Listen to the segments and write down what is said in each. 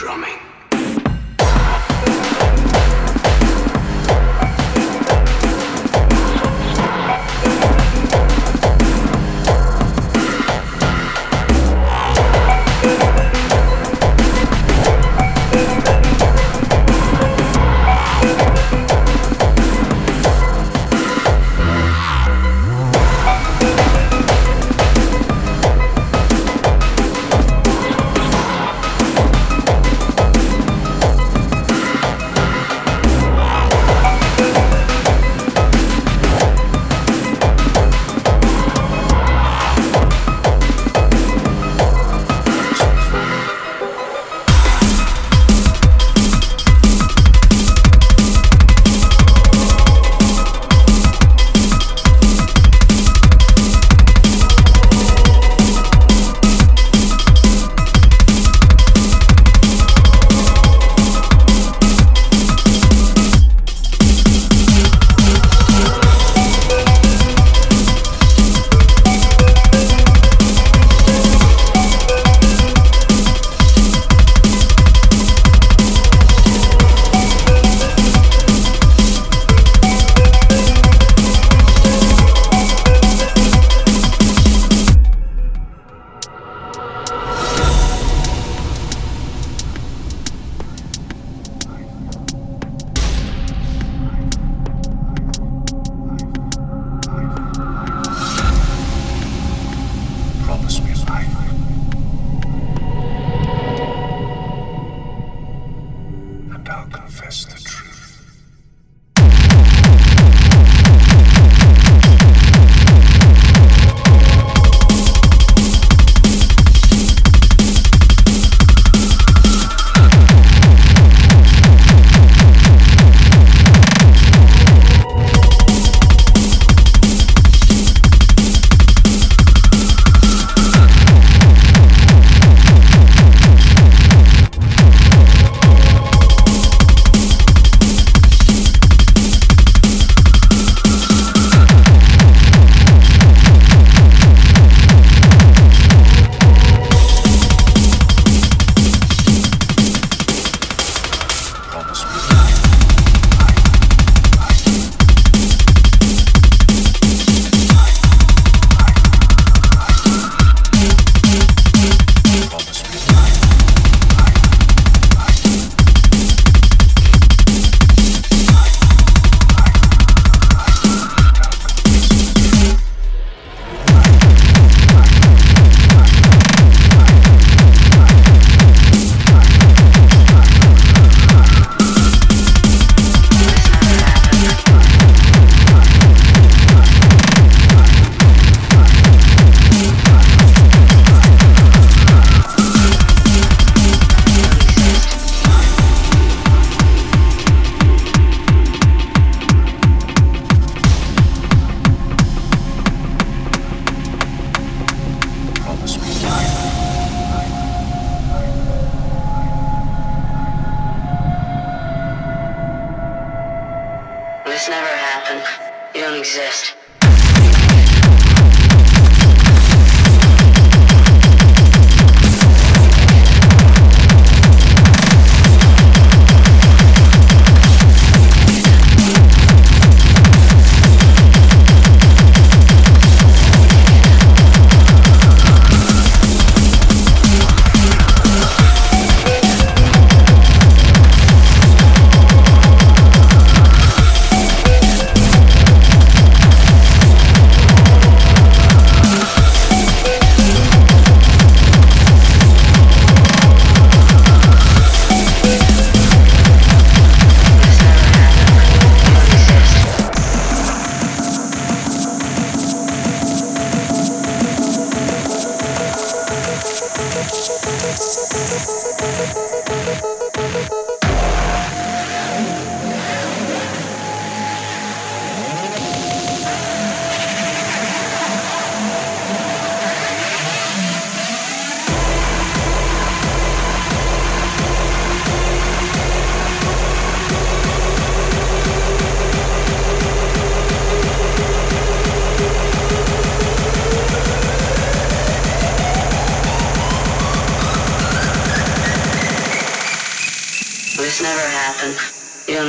drumming.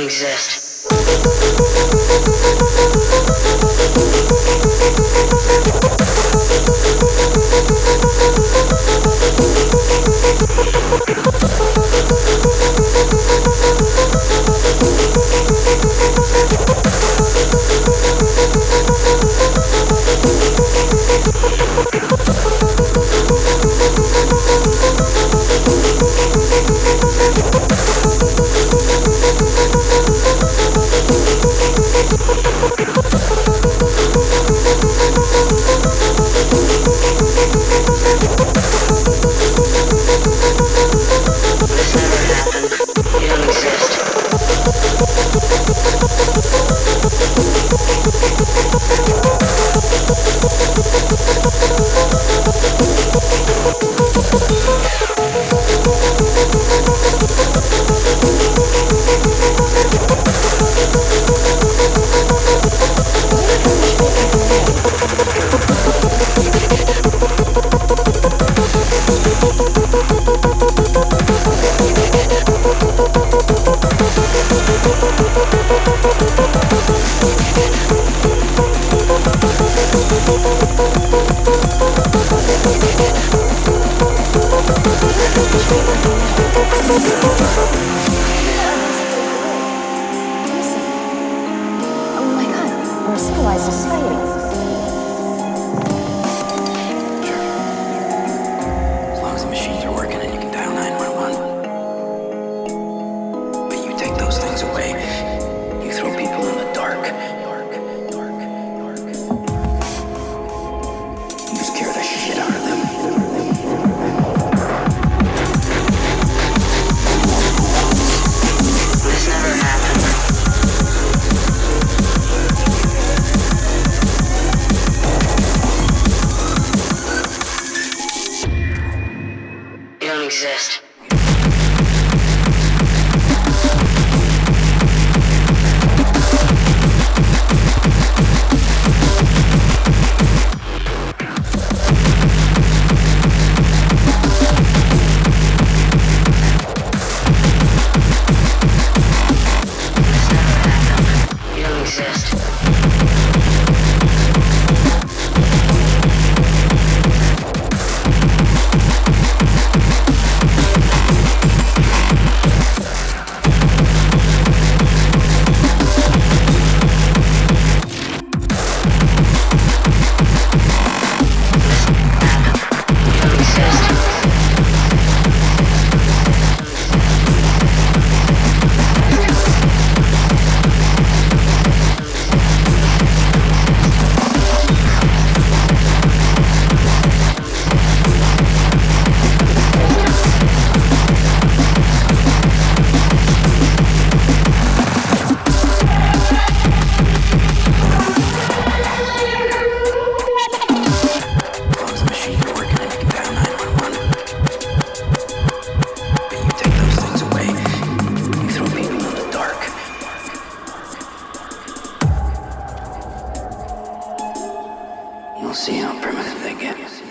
Exist. We'll see how primitive they get.